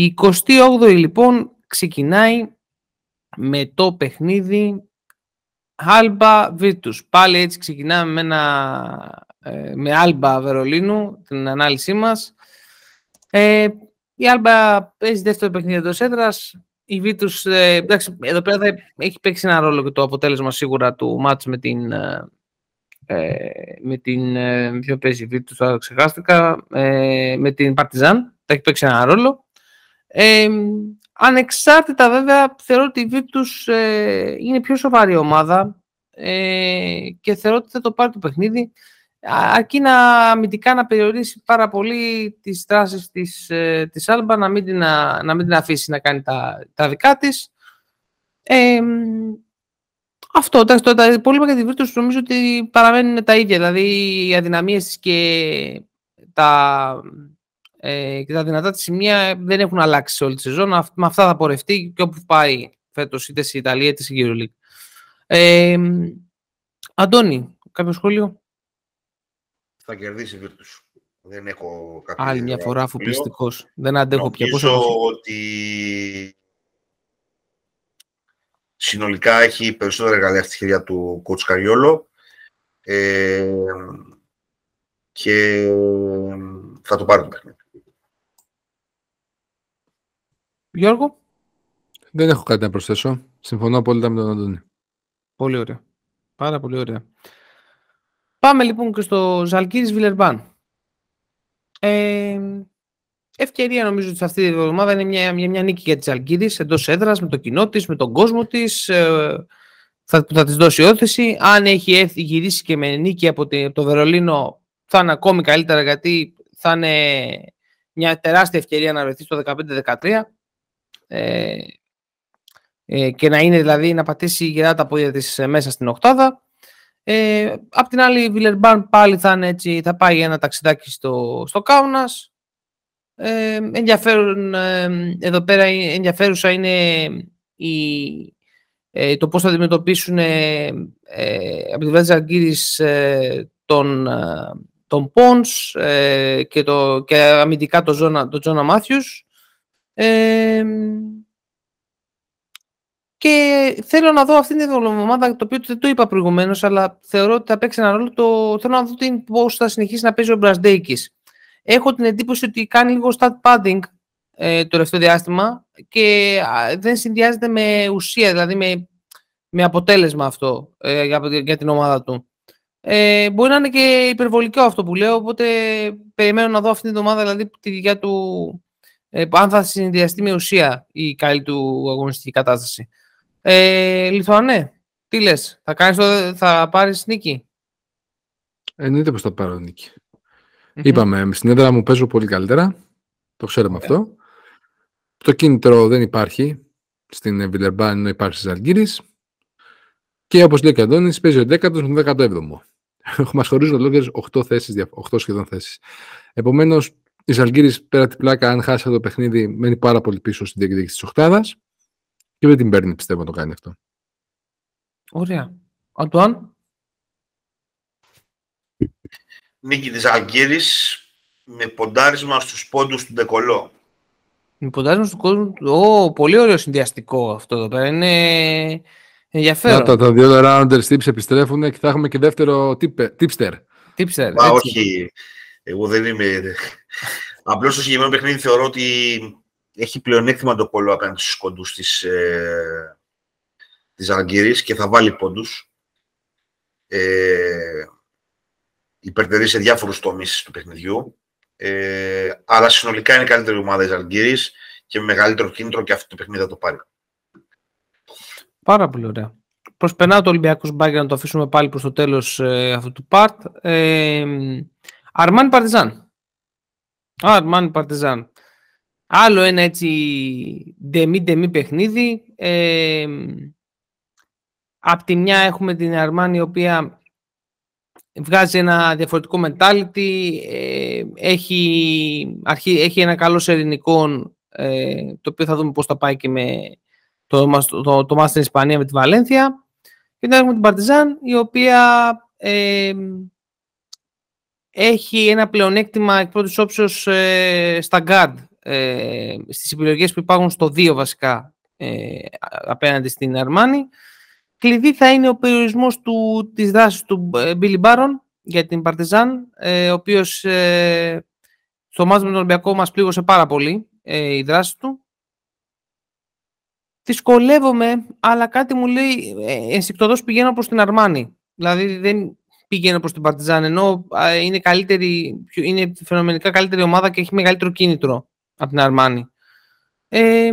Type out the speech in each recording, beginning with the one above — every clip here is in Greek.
Η 28η λοιπόν ξεκινάει με το παιχνίδι Άλμπα Βίτους. Πάλι έτσι ξεκινάμε με, ένα, ε, με Άλμπα Βερολίνου την ανάλυση μας. Ε, η Άλμπα παίζει δεύτερο παιχνίδι εντός έδρας. Η Βίτους, ε, εντάξει, εδώ πέρα θα έχει παίξει ένα ρόλο και το αποτέλεσμα σίγουρα του μάτς με την, ε, ε με την ποιο παίζει η Βίτους, τώρα ξεχάστηκα, ε, με την Παρτιζάν, θα έχει παίξει ένα ρόλο. Ε, ανεξάρτητα βέβαια θεωρώ ότι η Virtus ε, είναι πιο σοβαρή ομάδα ε, και θεωρώ ότι θα το πάρει το παιχνίδι αρκεί να αμυντικά να περιορίσει πάρα πολύ τις δράσεις της, ε, της Άλμπα να μην, την, να, να μην την αφήσει να κάνει τα, τα δικά της. Ε, αυτό, εντάξει, το, τα υπόλοιπα για τη Virtus νομίζω ότι παραμένουν τα ίδια, δηλαδή οι αδυναμίες της και τα, ε, και τα δυνατά της σημεία δεν έχουν αλλάξει σε όλη τη σεζόν. Με αυτά θα πορευτεί και όπου πάει φέτος είτε στην Ιταλία είτε στην Euroleague. Ε, Αντώνη, κάποιο σχόλιο; Θα κερδίσει η Virtus. Δεν έχω κάποιο Άλλη μια φορά αφοπλιστικός. Δεν αντέχω πια. Νομίζω ότι συνολικά έχει περισσότερα εργαλεία στη χέρια του κότσου Καριόλο ε, και θα το πάρει το παιχνίδι. Γιώργο. Δεν έχω κάτι να προσθέσω. Συμφωνώ απόλυτα με τον Αντώνη. Πολύ ωραία. Πάρα πολύ ωραία. Πάμε λοιπόν και στο Ζαλκύρης Βιλερμπάν. Ε, ευκαιρία νομίζω ότι σε αυτή τη εβδομάδα είναι μια, μια, μια νίκη για τη Ζαλκύρης εντός έδρας, με το κοινό της, με τον κόσμο της, ε, θα, θα της δώσει όθηση. Αν έχει έρθει, γυρίσει και με νίκη από, το Βερολίνο θα είναι ακόμη καλύτερα γιατί θα είναι μια τεράστια ευκαιρία να βρεθεί στο 15-13 ε, ε, και να είναι δηλαδή να πατήσει γερά τα πόδια της ε, μέσα στην οκτάδα. Ε, απ' την άλλη η Βιλερμπάν πάλι θα, είναι έτσι, θα πάει ένα ταξιδάκι στο, στο Κάουνας. Ε, ενδιαφέρον, ε, εδώ πέρα ενδιαφέρουσα είναι η, ε, το πώς θα αντιμετωπίσουν ε, από της Βράδυ Αργύρης τον, τον Πόνς και, το, και αμυντικά τον Τζόνα, τον Τζόνα Μάθιους και θέλω να δω αυτήν την εβδομάδα, το οποίο δεν το είπα προηγουμένως, αλλά θεωρώ ότι θα παίξει ένα ρόλο. Το, θέλω να δω πώς θα συνεχίσει να παίζει ο Μπραντέικη. Έχω την εντύπωση ότι κάνει λίγο stat padding ε, το τελευταίο διάστημα και δεν συνδυάζεται με ουσία, δηλαδή με, με αποτέλεσμα αυτό ε, για, για την ομάδα του. Ε, μπορεί να είναι και υπερβολικό αυτό που λέω, οπότε περιμένω να δω αυτήν την εβδομάδα δηλαδή, τη δικιά του ε, αν θα συνδυαστεί με ουσία η καλή του αγωνιστική κατάσταση. Ε, Λιθουανέ, τι λες, θα, κάνεις το, θα πάρεις νίκη; Εννοείται πως θα πάρω νίκη. Mm-hmm. Είπαμε, στην έδρα μου παίζω πολύ καλύτερα. Το ξέρουμε yeah. αυτό. Το κίνητρο δεν υπάρχει στην Βιλερμπάν, ενώ υπάρχει στις Αλγύρης. Και όπως λέει και ο Αντώνης, παίζει ο 10ο με τον 17ο. Μας χωρίζουν ολόκληρες 8 θέσεις, 8 σχεδόν θέσεις. Επομένως, η Ζαλγκύρη πέρα την πλάκα, αν χάσει το παιχνίδι, μένει πάρα πολύ πίσω στην διεκδίκηση της Οχτάδα και δεν την παίρνει, πιστεύω, να το κάνει αυτό. Ωραία. Αντουάν. Νίκη της Ζαλγκύρη με ποντάρισμα στους πόντους του Ντεκολό. Με ποντάρισμα στους κόσμου. Ω, πολύ ωραίο συνδυαστικό αυτό εδώ πέρα. Είναι ενδιαφέρον. Να, τα, δύο rounders tips επιστρέφουν και θα έχουμε και δεύτερο tipster. Tipster. Μα, όχι. Εγώ δεν είμαι. Απλώς στο συγκεκριμένο παιχνίδι θεωρώ ότι έχει πλεονέκτημα το πόλο απέναντι στους κοντούς της ε, της και θα βάλει πόντους. Ε, υπερτερεί σε διάφορους τομείς του παιχνιδιού. Ε, αλλά συνολικά είναι η καλύτερη ομάδα της Αλγύρη και με μεγαλύτερο κίνητρο και αυτό το παιχνίδι θα το πάρει. Πάρα πολύ ωραία. Προσπερνάω το Ολυμπιακός Μπάγκερ να το αφήσουμε πάλι προς το τέλος ε, αυτού του part. Ε, Αρμάνι Παρτιζάν. Αρμάνι Παρτιζάν. Άλλο ένα έτσι ντεμή-ντεμή παιχνίδι. Ε, απ' τη μια έχουμε την Αρμάνι η οποία βγάζει ένα διαφορετικό mentality, ε, έχει, αρχή, έχει ένα καλό σερινικό ε, το οποίο θα δούμε πώς θα πάει και με το, το, το, το στην Ισπανία με τη Βαλένθια. Και then έχουμε την Παρτιζάν η οποία ε, έχει ένα πλεονέκτημα εκ πρώτης όψεως ε, στα guard ε, στις επιλογές που υπάρχουν στο 2 βασικά ε, απέναντι στην Αρμάνη. Κλειδί θα είναι ο περιορισμός του, της δράσης του ε, Billy Baron για την Παρτιζάν, ε, ο οποίος ε, στο μάτς με τον Ολυμπιακό μας πλήγωσε πάρα πολύ ε, η δράση του. Δυσκολεύομαι, αλλά κάτι μου λέει ε, ενστικτοδός πηγαίνω προς την Αρμάνη. Δηλαδή δεν πηγαίνω προς την Παρτιζάν, ενώ είναι, καλύτερη, είναι φαινομενικά καλύτερη ομάδα και έχει μεγαλύτερο κίνητρο από την Αρμάνη. Ε,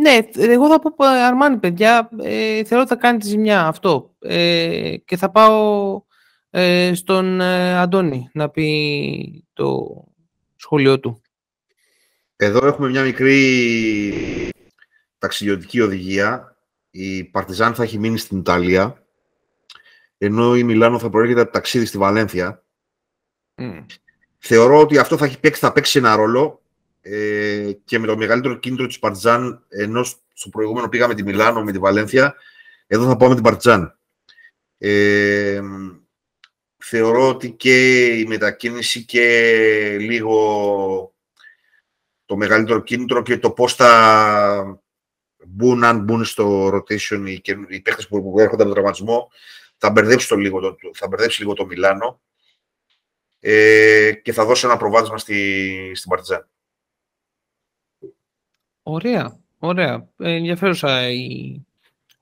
ναι, εγώ θα πω Αρμάνη, παιδιά. Ε, θεωρώ ότι θα κάνει τη ζημιά αυτό. Ε, και θα πάω ε, στον ε, Αντώνη να πει το σχολείο του. Εδώ έχουμε μια μικρή ταξιδιωτική οδηγία. Η Παρτιζάν θα έχει μείνει στην Ιταλία, ενώ η Μιλάνο θα προέρχεται από ταξίδι στη Βαλένθια. Θεωρώ ότι αυτό θα, έχει παίξει, θα παίξει ένα ρόλο ε, και με το μεγαλύτερο κίνητρο της Παρτιζάν, ενώ στο προηγούμενο πήγαμε τη Μιλάνο με τη Βαλένθια, εδώ θα πάμε την Παρτιζάν. Ε, θεωρώ ότι και η μετακίνηση και λίγο το μεγαλύτερο κίνητρο και το πώς θα μπουν, αν μπουν στο rotation οι, οι παίχτες που έρχονται από τον τραυματισμό, θα μπερδέψει, το λίγο, το, θα μπερδέψει λίγο το Μιλάνο ε, και θα δώσει ένα προβάδισμα στη, στην Παρτιζάν. Ωραία, ωραία. Ε, ενδιαφέρουσα η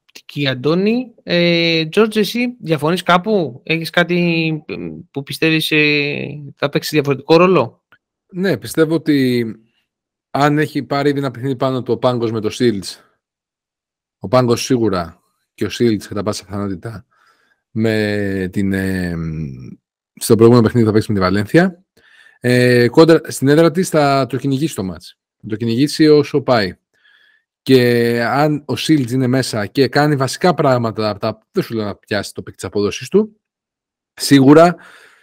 οπτική Αντώνη. Ε, George, εσύ διαφωνείς κάπου; Έχεις κάτι που πιστεύεις ε, θα παίξει διαφορετικό ρόλο; Ναι, πιστεύω ότι αν έχει πάρει ήδη ένα παιχνίδι πάνω του ο Πάγκος με το Shields, ο Πάγκος σίγουρα και ο Shields κατά πάσα πιθανότητα με την, ε, στο προηγούμενο παιχνίδι θα παίξει με τη Βαλένθια. Ε, κόντρα, στην έδρα της θα το κυνηγήσει το μάτς. Θα το κυνηγήσει όσο πάει. Και αν ο Σίλτζ είναι μέσα και κάνει βασικά πράγματα από τα δεν σου λέω να πιάσει το παίκτη της απόδοσης του, σίγουρα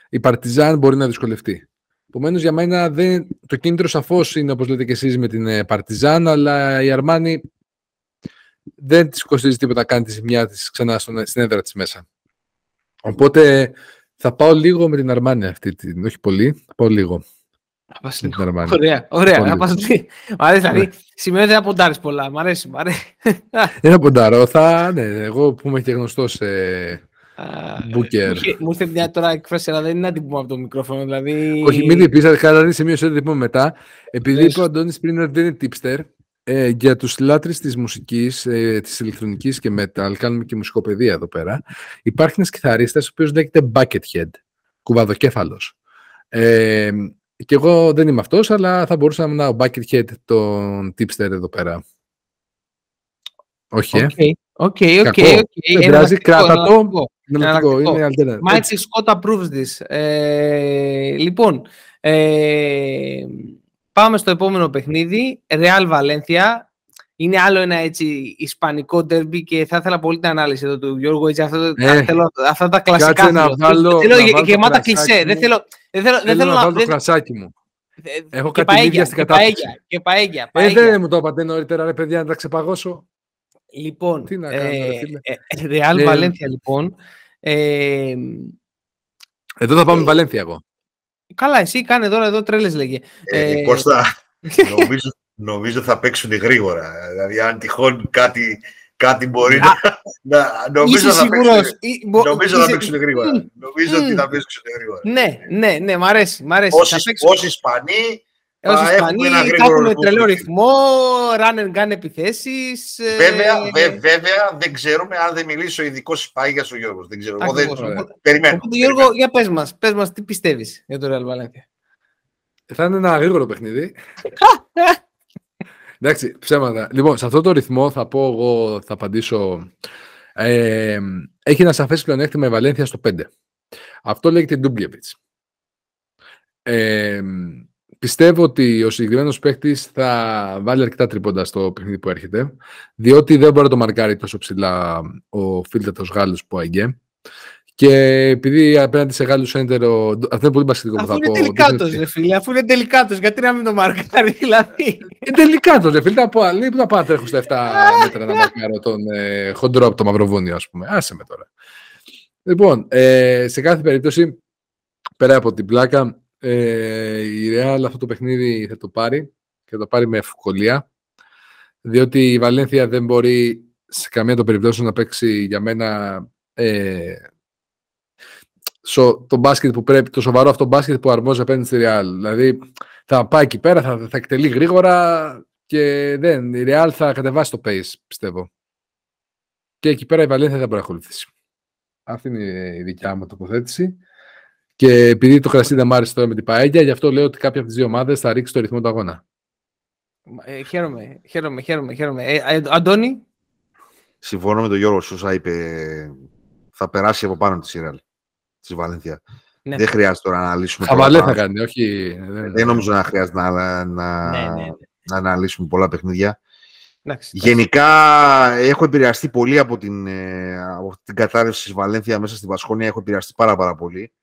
η Παρτιζάν μπορεί να δυσκολευτεί. Επομένως, για μένα δεν, το κίνητρο σαφώς είναι όπως λέτε και εσείς με την ε, Παρτιζάν, αλλά η Αρμάνη δεν της κοστίζει τίποτα να κάνει τη ζημιά της ξανά στην έδρα της μέσα. Οπότε θα πάω λίγο με την Αρμάνη αυτή, την, όχι πολύ, θα πάω λίγο. Ωραία, ωραία. Να πας... Μ' αρέσει, δηλαδή, ναι. σημαίνει ότι δεν ποντάρεις πολλά. Μ' αρέσει, μ' αρέσει. Δεν ποντάρω, θα, ναι, εγώ που είμαι και γνωστός σε Μπούκερ. Μου ήρθε μια τώρα εκφράση, αλλά δεν είναι να την πούμε από το μικρόφωνο. Δηλαδή... Όχι, μην την πεις, αλλά δεν σημείωσε ότι την πούμε μετά. Επειδή είπε ο Αντώνης πριν ότι δεν είναι tipster, ε, για τους λάτρεις της μουσικής, ε, της ηλεκτρονικής και metal, κάνουμε και μουσικοπαιδεία εδώ πέρα, υπάρχει ένας κιθαρίστας ο οποίος λέγεται Buckethead, κουβαδοκέφαλος. Ε, και εγώ δεν είμαι αυτός, αλλά θα μπορούσα να είμαι ο Buckethead τον tipster εδώ πέρα. Όχι, okay. Οκ, οκ, οκ. Δεν πειράζει, κράτα το. Είναι Mighty Scott approves this. Ε, λοιπόν, ε, πάμε στο επόμενο παιχνίδι. Real Valencia. Είναι άλλο ένα έτσι ισπανικό derby και θα ήθελα πολύ την ανάλυση εδώ του Γιώργου. Έτσι, αυτό, ε, θέλω, αυτά τα κλασικά. Κάτσε να βάλω, θέλω να γεμάτα κλισέ. Δεν θέλω, δεν θέλω, δεν θέλω να, να βάλω το κρασάκι μου. Έχω κάτι ίδια στην κατάσταση. Και παέγια. Ε, δεν μου το είπατε νωρίτερα, ρε παιδιά, να τα ξεπαγώσω. Λοιπόν, Τι να κάνω, ε, ε, Real ναι. Valencia, λοιπόν. Ε, εδώ θα πάμε ε, Βαλένθια εγώ. Καλά, εσύ κάνε τώρα εδώ τρέλες λέγε. Ε, ε, Κώστα, νομίζω, νομίζω θα παίξουν γρήγορα. Δηλαδή, αν τυχόν κάτι, κάτι μπορεί να, να... Νομίζω, θα παίξουν, ή, νομίζω θα παίξουν γρήγορα. Νομίζω ότι θα παίξουν γρήγορα. Ναι, ναι, ναι, μ' αρέσει. Μ αρέσει. Όσοι, όσοι Ισπανοί Έως Ισπανοί θα έχουμε τρελό ρυθμό, run and gun επιθέσεις. Ε, βέβαια, βέ, βέβαια, δεν ξέρουμε αν δεν μιλήσει ο ειδικός Ισπάγιας ο Γιώργος. Δεν ξέρω. Εγώ δεν... Περιμένω. Οπότε, Γιώργο, για πες μας, πες μας τι πιστεύεις για το Real Valencia. Θα είναι ένα γρήγορο παιχνίδι. Εντάξει, ψέματα. Λοιπόν, σε αυτό το ρυθμό θα πω εγώ, θα απαντήσω. Ε, έχει ένα σαφές πλεονέκτημα η Βαλένθια στο 5. Αυτό λέγεται Ντούμπλεβιτς. Ε, Πιστεύω ότι ο συγκεκριμένος παίκτης θα βάλει αρκετά τρίποντα στο παιχνίδι που έρχεται, διότι δεν μπορεί να το μαρκάρει τόσο ψηλά ο φίλτατος Γάλλος που αγγέ. Και επειδή απέναντι σε Γάλλους έντερο. Αυτό είναι πολύ μπασχετικό που θα πω. Είναι τελικάτο, ρε φίλε. Αφού είναι τελικάτο, γιατί να μην το μαρκάρει, δηλαδή; Είναι τελικάτο, ρε φίλε. Πού να πάω τρέχω στα 7 μέτρα να μαρκάρω τον ε, χοντρό από το Μαυροβούνιο, ας πούμε. Άσε με τώρα. Λοιπόν, ε, σε κάθε περίπτωση, πέρα από την πλάκα, Ε, η Real αυτό το παιχνίδι θα το πάρει και θα το πάρει με ευκολία. Διότι η Βαλένθια δεν μπορεί σε καμία των περιπτώσεων να παίξει για μένα ε, το μπάσκετ που πρέπει, το σοβαρό αυτό μπάσκετ που αρμόζει απέναντι στη Real. Δηλαδή θα πάει εκεί πέρα, θα, θα εκτελεί γρήγορα και δεν, η Real θα κατεβάσει το pace, πιστεύω. Και εκεί πέρα η Βαλένθια θα παρακολουθήσει. Αυτή είναι η δικιά μου τοποθέτηση. Και επειδή το κρασί δεν μ' άρεσε τώρα με την Παέγια, γι' αυτό λέω ότι κάποια από τις δύο ομάδες θα ρίξει το ρυθμό του αγώνα. Ε, χαίρομαι, χαίρομαι, χαίρομαι. χαίρομαι. Ε, ε, Αντώνη; Συμφωνώ με τον Γιώργο Σούσα, είπε θα περάσει από πάνω τη Σιρέλ, της Βαλένθια. Ναι. Δεν χρειάζεται τώρα να αναλύσουμε. Χαβαλέ θα κάνει, όχι. Δεν νομίζω να χρειάζεται να, να, ναι, ναι, ναι. να αναλύσουμε πολλά παιχνίδια. Γενικά έχω επηρεαστεί πολύ από την, ε, από την κατάρρευση της Βαλένθια μέσα στη Βασχόνια. Έχω επηρεαστεί πάρα, πάρα πολύ.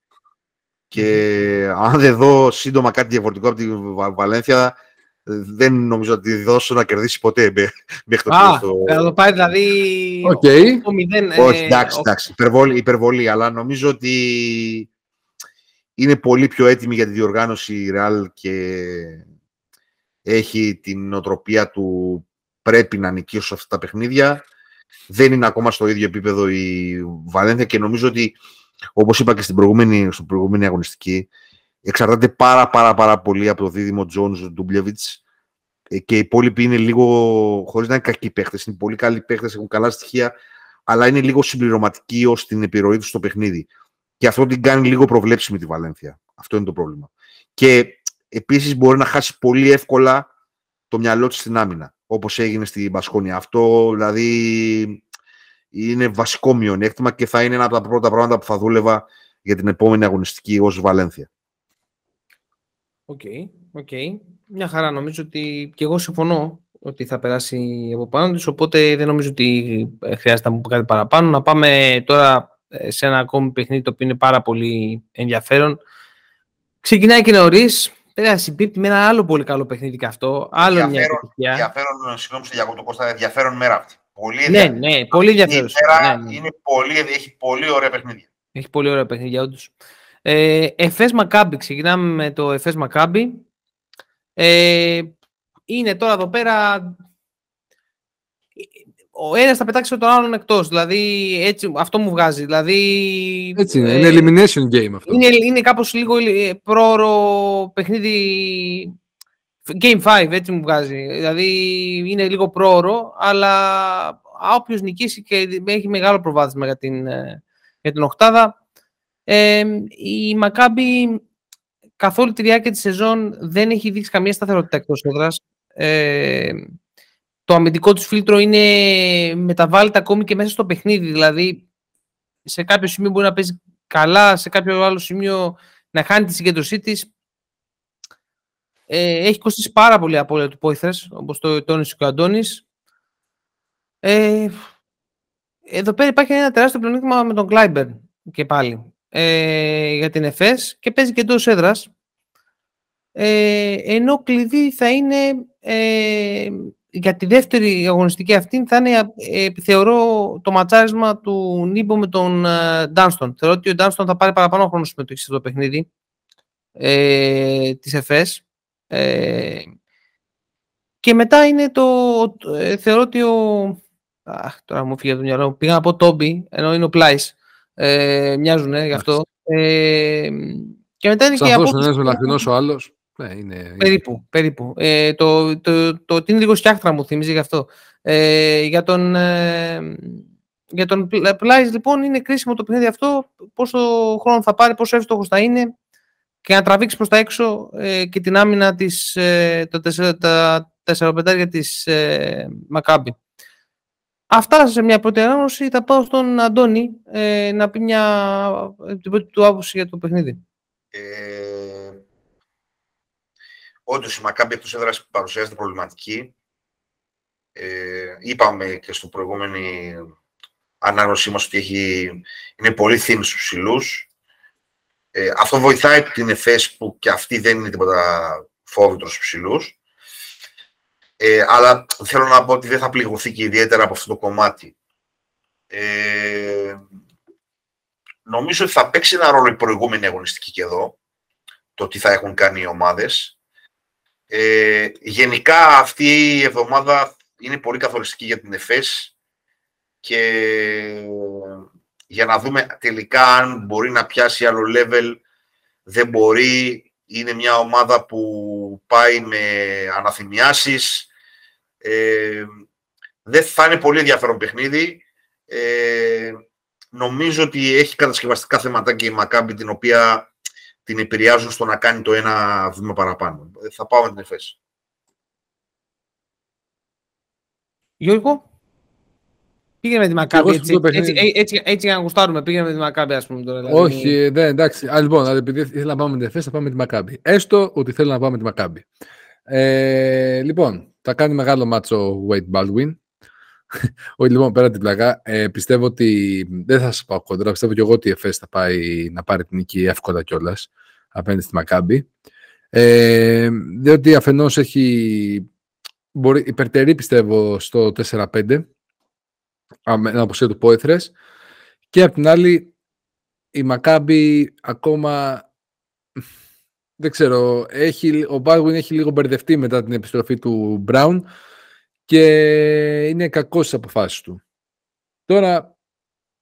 Και αν δεν δω σύντομα κάτι διαφορετικό από τη Βαλένθια, δεν νομίζω ότι τη δώσω να κερδίσει ποτέ μέχρι το Α, θα το πάει δηλαδή okay. Όχι, εντάξει, εντάξει, υπερβολή, υπερβολή, αλλά νομίζω ότι είναι πολύ πιο έτοιμη για τη διοργάνωση η Real και έχει την νοοτροπία του πρέπει να νικήσει σε αυτά τα παιχνίδια. Δεν είναι ακόμα στο ίδιο επίπεδο η Βαλένθια και νομίζω ότι, όπως είπα και στην προηγούμενη, στην προηγούμενη αγωνιστική, εξαρτάται πάρα πάρα πάρα πολύ από το δίδυμο Τζόνς Ντούμπλεβιτς ε, και οι υπόλοιποι είναι λίγο, χωρίς να είναι κακοί παίχτες, είναι πολύ καλοί παίχτες, έχουν καλά στοιχεία, αλλά είναι λίγο συμπληρωματικοί ως την επιρροή τους στο παιχνίδι. Και αυτό την κάνει λίγο προβλέψιμη τη Βαλένθια. Αυτό είναι το πρόβλημα. Και επίσης μπορεί να χάσει πολύ εύκολα το μυαλό της στην άμυνα, όπως έγινε στη Μπασκόνια. Αυτό δηλαδή είναι βασικό μειονέκτημα και θα είναι ένα από τα πρώτα πράγματα που θα δούλευα για την επόμενη αγωνιστική ως Βαλένθια. Οκ, okay, okay. Μια χαρά. Νομίζω ότι και εγώ συμφωνώ ότι θα περάσει από πάνω της, οπότε δεν νομίζω ότι χρειάζεται να μου κάτι παραπάνω. Να πάμε τώρα ε, σε ένα ακόμη παιχνίδι το οποίο είναι πάρα πολύ ενδιαφέρον. Ξεκινάει και νωρίς. Πέρα συμπίπτει με ένα άλλο πολύ καλό παιχνίδι και αυτό. Άλλο ενδιαφέρον, μια επιτυχία. Ενδιαφέρον, συγγνώμη σε το Κώστα, ενδιαφέρον μέρα αυτή. Πολύ ναι, ναι, πολύ ενδιαφέρον. Ναι, ναι. Είναι πολύ, έχει πολύ ωραία παιχνίδια. Έχει πολύ ωραία παιχνίδια, όντως. Ε, Εφές Μακάμπι, ξεκινάμε με το Εφές Μακάμπι. Ε, είναι τώρα εδώ πέρα ο ένας θα πετάξει τον άλλον εκτός. Δηλαδή, έτσι, αυτό μου βγάζει. Δηλαδή, έτσι είναι. Ε, είναι elimination game αυτό. Είναι, είναι κάπως λίγο ε, πρόωρο παιχνίδι. Game 5, έτσι μου βγάζει. Δηλαδή, είναι λίγο πρόωρο, αλλά όποιος νικήσει και έχει μεγάλο προβάδισμα για την, ε, για την Οχτάδα. Ε, η Μακάμπη καθ' όλη τη διάρκεια της σεζόν δεν έχει δείξει καμία σταθερότητα εκτός έδρας. Ε, το αμυντικό του φίλτρο είναι μεταβάλλεται ακόμη και μέσα στο παιχνίδι. Δηλαδή, σε κάποιο σημείο μπορεί να παίζει καλά, σε κάποιο άλλο σημείο να χάνει τη συγκέντρωσή της. Ε, έχει κοστίσει πάρα πολύ απώλεια του Πόηθρες, όπως το τόνισε και ο Αντώνης. Ε, εδώ πέρα υπάρχει ένα τεράστιο πλεονέκτημα με τον Κλάιμπερ και πάλι ε, για την ΕΦΕΣ και παίζει και εντός έδρας. Ε, ενώ κλειδί θα είναι ε, για τη δεύτερη αγωνιστική αυτή θα είναι, ε, θεωρώ, το ματσάρισμα του Νίμπο με τον Ντάνστον. Θεωρώ ότι ο Ντάνστον θα πάρει παραπάνω χρόνο συμμετοχή σε αυτό το παιχνίδι ε, της ΕΦΕΣ. Ε, και μετά είναι το, ε, θεωρώ ότι ο, αχ, τώρα μου φύγει το μυαλό, πήγα να πω Τόμπι, ενώ είναι ο Πλάις, ε, μοιάζουν γι' αυτό. Ε, και μετά είναι και από... Σαν ο άλλος. Ναι, είναι... Περίπου, περίπου. Ε, το, το, το, το, είναι λίγο στιάχτρα μου θυμίζει γι' αυτό. Ε, για τον, ε, για τον Πλάις λοιπόν είναι κρίσιμο το παιχνίδι αυτό, πόσο χρόνο θα πάρει, πόσο εύστοχος θα είναι και να τραβήξεις προς τα έξω ε, και την άμυνα της, ε, τα, τα 4-5 της ε, Μακάμπη. Αυτά σε μια πρώτη ανάγνωση. Θα πάω στον Αντώνη ε, να πει μια την πρώτη του άποψη για το παιχνίδι. Ε, Όντως η Μακάμπη εκτό έδρας παρουσιάζεται προβληματική. Ε, είπαμε και στο προηγούμενη ανάγνωσή μας ότι έχει, είναι πολύ θύμης στους ψηλούς. Ε, αυτό βοηθάει την ΕΦΕΣ που και αυτή δεν είναι τίποτα φόβητρο στους ψηλούς. Ε, αλλά θέλω να πω ότι δεν θα πληγωθεί και ιδιαίτερα από αυτό το κομμάτι. Ε, νομίζω ότι θα παίξει ένα ρόλο η προηγούμενη αγωνιστική και εδώ το τι θα έχουν κάνει οι ομάδες. Ε, γενικά αυτή η εβδομάδα είναι πολύ καθοριστική για την ΕΦΕΣ και για να δούμε τελικά αν μπορεί να πιάσει άλλο level, δεν μπορεί. Είναι μια ομάδα που πάει με αναθυμιάσεις. Ε, δεν θα είναι πολύ ενδιαφέρον παιχνίδι. Ε, νομίζω ότι έχει κατασκευαστικά θέματα και η Μακάμπη την οποία την επηρεάζουν στο να κάνει το ένα βήμα παραπάνω. Ε, θα πάω με την ΕΦΕΣ. Γιώργο, πήγαινε με τη Μακάμπη έτσι, έτσι, έτσι, έτσι, έτσι, για να γουστάρουμε, πήγαινε με τη Μακάμπη ας πούμε τώρα. Δηλαδή. Όχι, δεν, εντάξει. Α, λοιπόν, επειδή ήθελα να πάμε με την ΕΦΕΣ, θα πάμε με τη Μακάμπη. Έστω ότι θέλω να πάμε με τη Μακάμπη. Ε, λοιπόν, θα κάνει μεγάλο μάτσο ο Wade Baldwin. Όχι, λοιπόν, πέρα την πλακά, ε, πιστεύω ότι δεν θα σας πάω κόντρα. Πιστεύω και εγώ ότι η ΕΦΕΣ θα πάει να πάρει την νίκη εύκολα κιόλας απέναντι στη Μακάμπη. Ε, διότι αφενός έχει. Μπορεί, υπερτερεί πιστεύω στο 4-5 ένα αποσία του Πόηθρες και απ' την άλλη η Μακάμπη ακόμα δεν ξέρω, έχει, ο Baldwin έχει λίγο μπερδευτεί μετά την επιστροφή του Μπράουν και είναι κακός στις αποφάσεις του. Τώρα,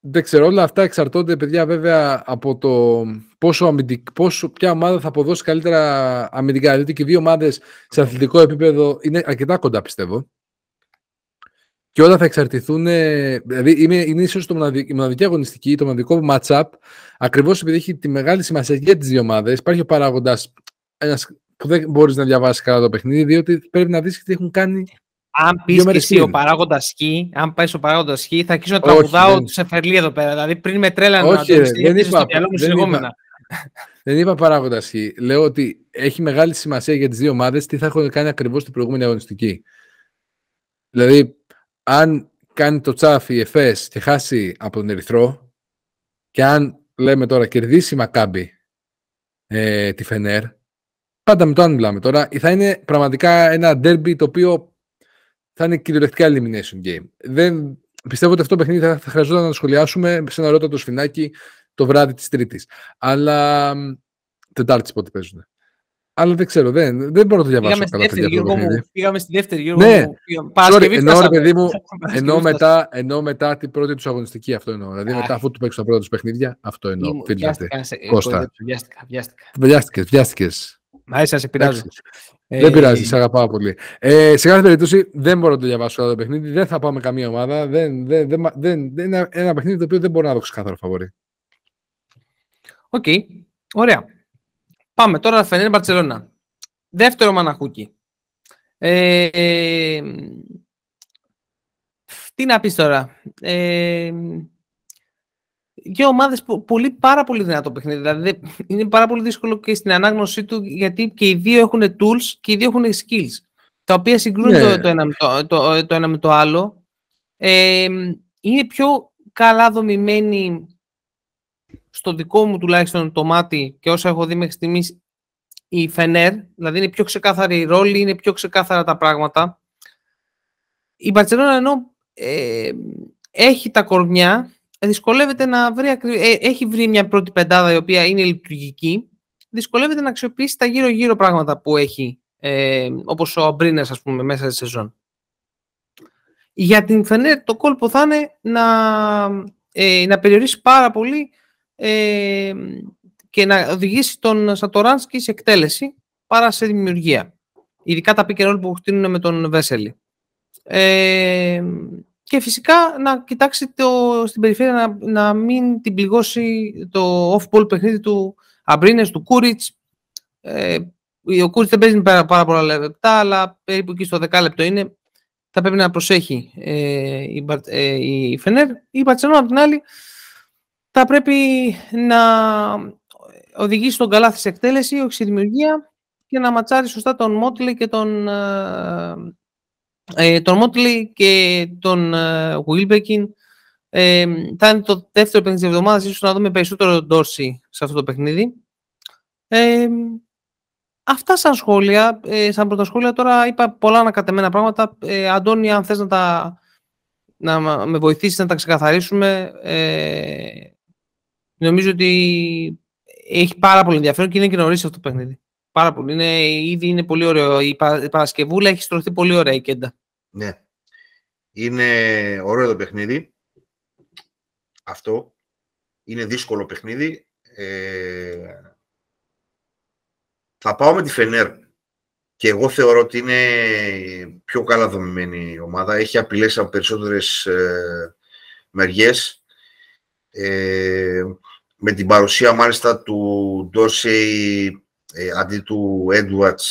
δεν ξέρω, όλα αυτά εξαρτώνται, παιδιά, βέβαια, από το πόσο, αμυντικ, πόσο ποια ομάδα θα αποδώσει καλύτερα αμυντικά. Δηλαδή και οι δύο ομάδες σε αθλητικό επίπεδο είναι αρκετά κοντά, πιστεύω. Και όλα θα εξαρτηθούν. Δηλαδή, είναι, είναι ίσως η μοναδική αγωνιστική, το μοναδικό match-up, ακριβώς επειδή έχει τη μεγάλη σημασία για τις δύο ομάδες. Υπάρχει ο παράγοντας που δεν μπορείς να διαβάσεις καλά το παιχνίδι, διότι πρέπει να δεις τι έχουν κάνει αν πεις και εσύ ο παράγοντας Χ, αν πάει ο παράγοντας Χ, θα αρχίσω να τραγουδάω δεν... του Εφερλί εδώ πέρα. Δηλαδή πριν με τρέλα να το δεν είπα, δεν, είπα, δεν είπα παράγοντας Χ. Λέω ότι έχει μεγάλη σημασία για τις δύο ομάδες τι θα έχουν κάνει ακριβώς την προηγούμενη αγωνιστική. Δηλαδή, αν κάνει το τσάφι η ΕΦΕΣ και χάσει από τον Ερυθρό και αν λέμε τώρα κερδίσει η Μακάμπη ε, τη Φενέρ, πάντα με το αν μιλάμε τώρα, θα είναι πραγματικά ένα ντέρμπι το οποίο θα είναι κυριολεκτικά elimination game. Δεν, πιστεύω ότι αυτό το παιχνίδι θα, θα χρειαζόταν να το σχολιάσουμε σε ένα ρότατο σφινάκι το βράδυ της Τρίτης. Αλλά. Τετάρτη πότε παίζουν. Αλλά δεν ξέρω, δεν, δεν μπορώ να το διαβάσω καλά παιδιά, το μου, Πήγαμε στη δεύτερη γύρω ναι. μου. Sorry, ενώ, ρε, παιδί μου, ενώ, μετά, ενώ μετά την πρώτη τους αγωνιστική αυτό εννοώ. Δηλαδή μετά αφού του παίξουν τα πρώτα τους παιχνίδια, αυτό εννοώ. Κώστα. Βιάστηκες, βιάστηκες. Μα σε πειράζει. Δεν ε, πειράζει, σε αγαπάω πολύ. Ε, σε κάθε περίπτωση δεν μπορώ να το διαβάσω αυτό το παιχνίδι. Δεν θα πάω με καμία ομάδα. Δεν, δεν, δεν, δεν, δεν είναι ένα παιχνίδι το οποίο δεν μπορώ να δω ξεκάθαρο φαβορί. Οκ. Okay. Ωραία. Πάμε τώρα Φενέρ Μπαρτσελώνα. Δεύτερο μαναχούκι. Ε, ε, τι να πεις τώρα. Ε, δύο ομάδες πολύ, πάρα πολύ δυνατό παιχνίδι. Δηλαδή είναι πάρα πολύ δύσκολο και στην ανάγνωσή του γιατί και οι δύο έχουν tools και οι δύο έχουν skills. Τα οποία συγκρούν ναι. το, το, ένα, το, το, το, ένα με το άλλο. Ε, είναι πιο καλά δομημένοι στο δικό μου τουλάχιστον το μάτι και όσα έχω δει μέχρι στιγμής η Φενέρ, δηλαδή είναι πιο ξεκάθαρη η ρόλη, είναι πιο ξεκάθαρα τα πράγματα. Η Μπαρτσελόνα ενώ ε, έχει τα κορμιά, δυσκολεύεται να βρει, ε, έχει βρει μια πρώτη πεντάδα η οποία είναι λειτουργική, δυσκολεύεται να αξιοποιήσει τα γύρω-γύρω πράγματα που έχει, ε, όπως ο Αμπρίνες, ας πούμε, μέσα στη σεζόν. Για την Φενέρ το κόλπο θα είναι να, ε, να περιορίσει πάρα πολύ ε, και να οδηγήσει τον Σατοράνσκι σε εκτέλεση παρά σε δημιουργία. Ειδικά τα pick που χτίνουν με τον Βέσελη. Ε, και φυσικά να κοιτάξει το, στην περιφέρεια να, να μην την πληγώσει το off-ball παιχνίδι του Αμπρίνες, του Κούριτς. Ε, ο Κούριτς δεν παίζει πάρα, πάρα πολλά λεπτά, αλλά περίπου εκεί στο 10 λεπτό είναι. Θα πρέπει να προσέχει ε, η, ε, η Φενέρ. Η Μπαρτσελόνα, από την άλλη, θα πρέπει να οδηγήσει τον καλά σε εκτέλεση, όχι στη δημιουργία και να ματσάρει σωστά τον Μότλι και τον ε, ε, τον Μότλι και τον Βίλμπεκιν ε, θα είναι το δεύτερο παιχνίδι της εβδομάδας, ίσως να δούμε περισσότερο Ντόρση σε αυτό το παιχνίδι. Ε, αυτά σαν σχόλια, ε, σαν πρώτα σχόλια. Τώρα είπα πολλά ανακατεμένα πράγματα. Ε, Αντώνη, αν θες να, τα, να με βοηθήσεις να τα ξεκαθαρίσουμε, ε, νομίζω ότι έχει πάρα πολύ ενδιαφέρον και είναι και νωρίς αυτό το παιχνίδι. Πάρα πολύ. Είναι, ήδη είναι πολύ ωραίο. Η, Πα, Παρασκευούλα έχει στρωθεί πολύ ωραία η Κέντα. Ναι. Είναι ωραίο το παιχνίδι. Αυτό. Είναι δύσκολο παιχνίδι. Ε, θα πάω με τη Φενέρ. Και εγώ θεωρώ ότι είναι πιο καλά δομημένη η ομάδα. Έχει απειλές από περισσότερες ε, μεριές. Ε, με την παρουσία μάλιστα του Ντόρσεϊ ε, αντί του Edwards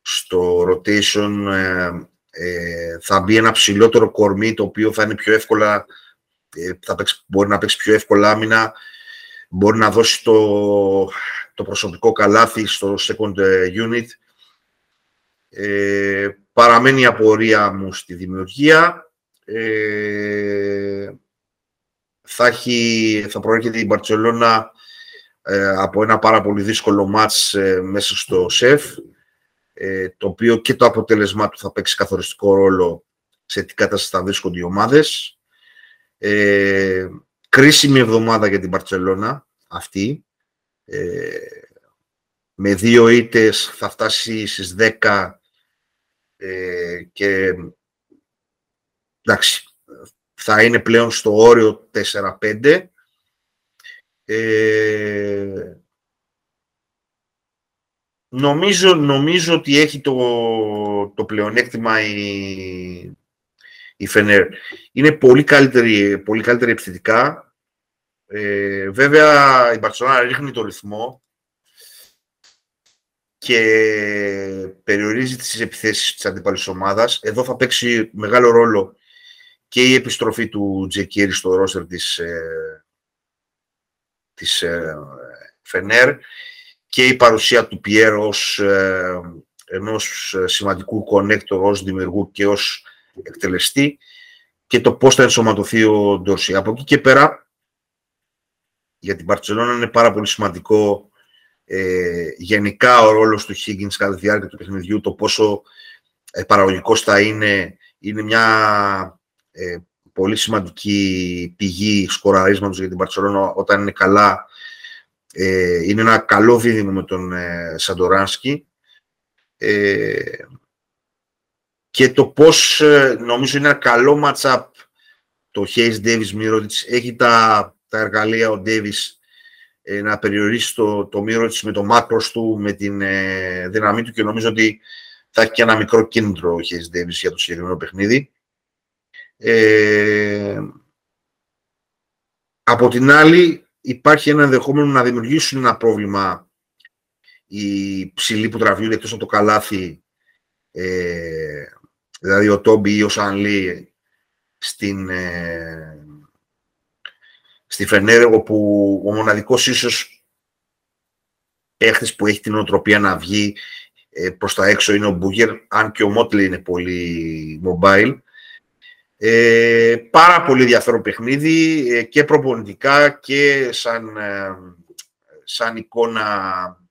στο rotation ε, ε, θα μπει ένα ψηλότερο κορμί το οποίο θα είναι πιο εύκολα θα μπορεί να παίξει πιο εύκολα άμυνα μπορεί να δώσει το, το προσωπικό καλάθι στο second unit. Παραμένει η απορία μου στη δημιουργία θα, έχει, θα προέρχεται η Μπαρτσελώνα ε, από ένα πάρα πολύ δύσκολο μάτς ε, μέσα στο ΣΕΦ, ε, το οποίο και το αποτέλεσμά του θα παίξει καθοριστικό ρόλο σε τι κατάσταση θα βρίσκονται οι ομάδες. Ε, κρίσιμη εβδομάδα για την Μπαρτσελώνα αυτή. με δύο ήτες θα φτάσει στις 10 και εντάξει, θα είναι πλέον στο όριο 4-5 ε, νομίζω, νομίζω ότι έχει το, το πλεονέκτημα η, η Φενέρ. Είναι πολύ καλύτερη, πολύ καλύτερη επιθετικά. Ε, βέβαια, η Μπαρτσονά ρίχνει το ρυθμό και περιορίζει τις επιθέσεις της αντίπαλης ομάδας. Εδώ θα παίξει μεγάλο ρόλο και η επιστροφή του Τζεκίρη στο ρόστερ της, ε, της ε, Φενέρ και η παρουσία του Πιέρ ως ε, ενός σημαντικού κονέκτορ, ως δημιουργού και ως εκτελεστή και το πώς θα ενσωματωθεί ο Ντόρση. Από εκεί και πέρα, για την Παρτσελώνα είναι πάρα πολύ σημαντικό ε, γενικά ο ρόλος του Higgins κατά τη διάρκεια του παιχνιδιού, το πόσο ε, παραγωγικός θα είναι, είναι μια ε, πολύ σημαντική πηγή σκοραρίσματος για την Παρσελόνα όταν είναι καλά. Ε, είναι ένα καλό δίδυμο με τον ε, Σαντοράνσκι. Ε, και το πώς ε, νομίζω είναι ένα καλό match-up το Hayes Davis Mirotic. Έχει τα, τα εργαλεία ο Davis ε, να περιορίσει το, το Mirotic με το μάκρος του, με την ε, δύναμή του και νομίζω ότι θα έχει και ένα μικρό κίνητρο ο Hayes Davis για το συγκεκριμένο παιχνίδι. Ε, από την άλλη, υπάρχει ένα ενδεχόμενο να δημιουργήσουν ένα πρόβλημα οι ψηλοί που τραβιούνται εκτός από το καλάθι, ε, δηλαδή ο Τόμπι ή ο Σανλή στην, ε, στη Φενέρε, όπου ο μοναδικός ίσως παίχτης που έχει την οτροπία να βγει ε, προς τα έξω είναι ο Μπούγκερ, αν και ο Μότλι είναι πολύ mobile. Ε, πάρα πολύ ενδιαφέρον παιχνίδι ε, και προπονητικά και σαν, ε, σαν εικόνα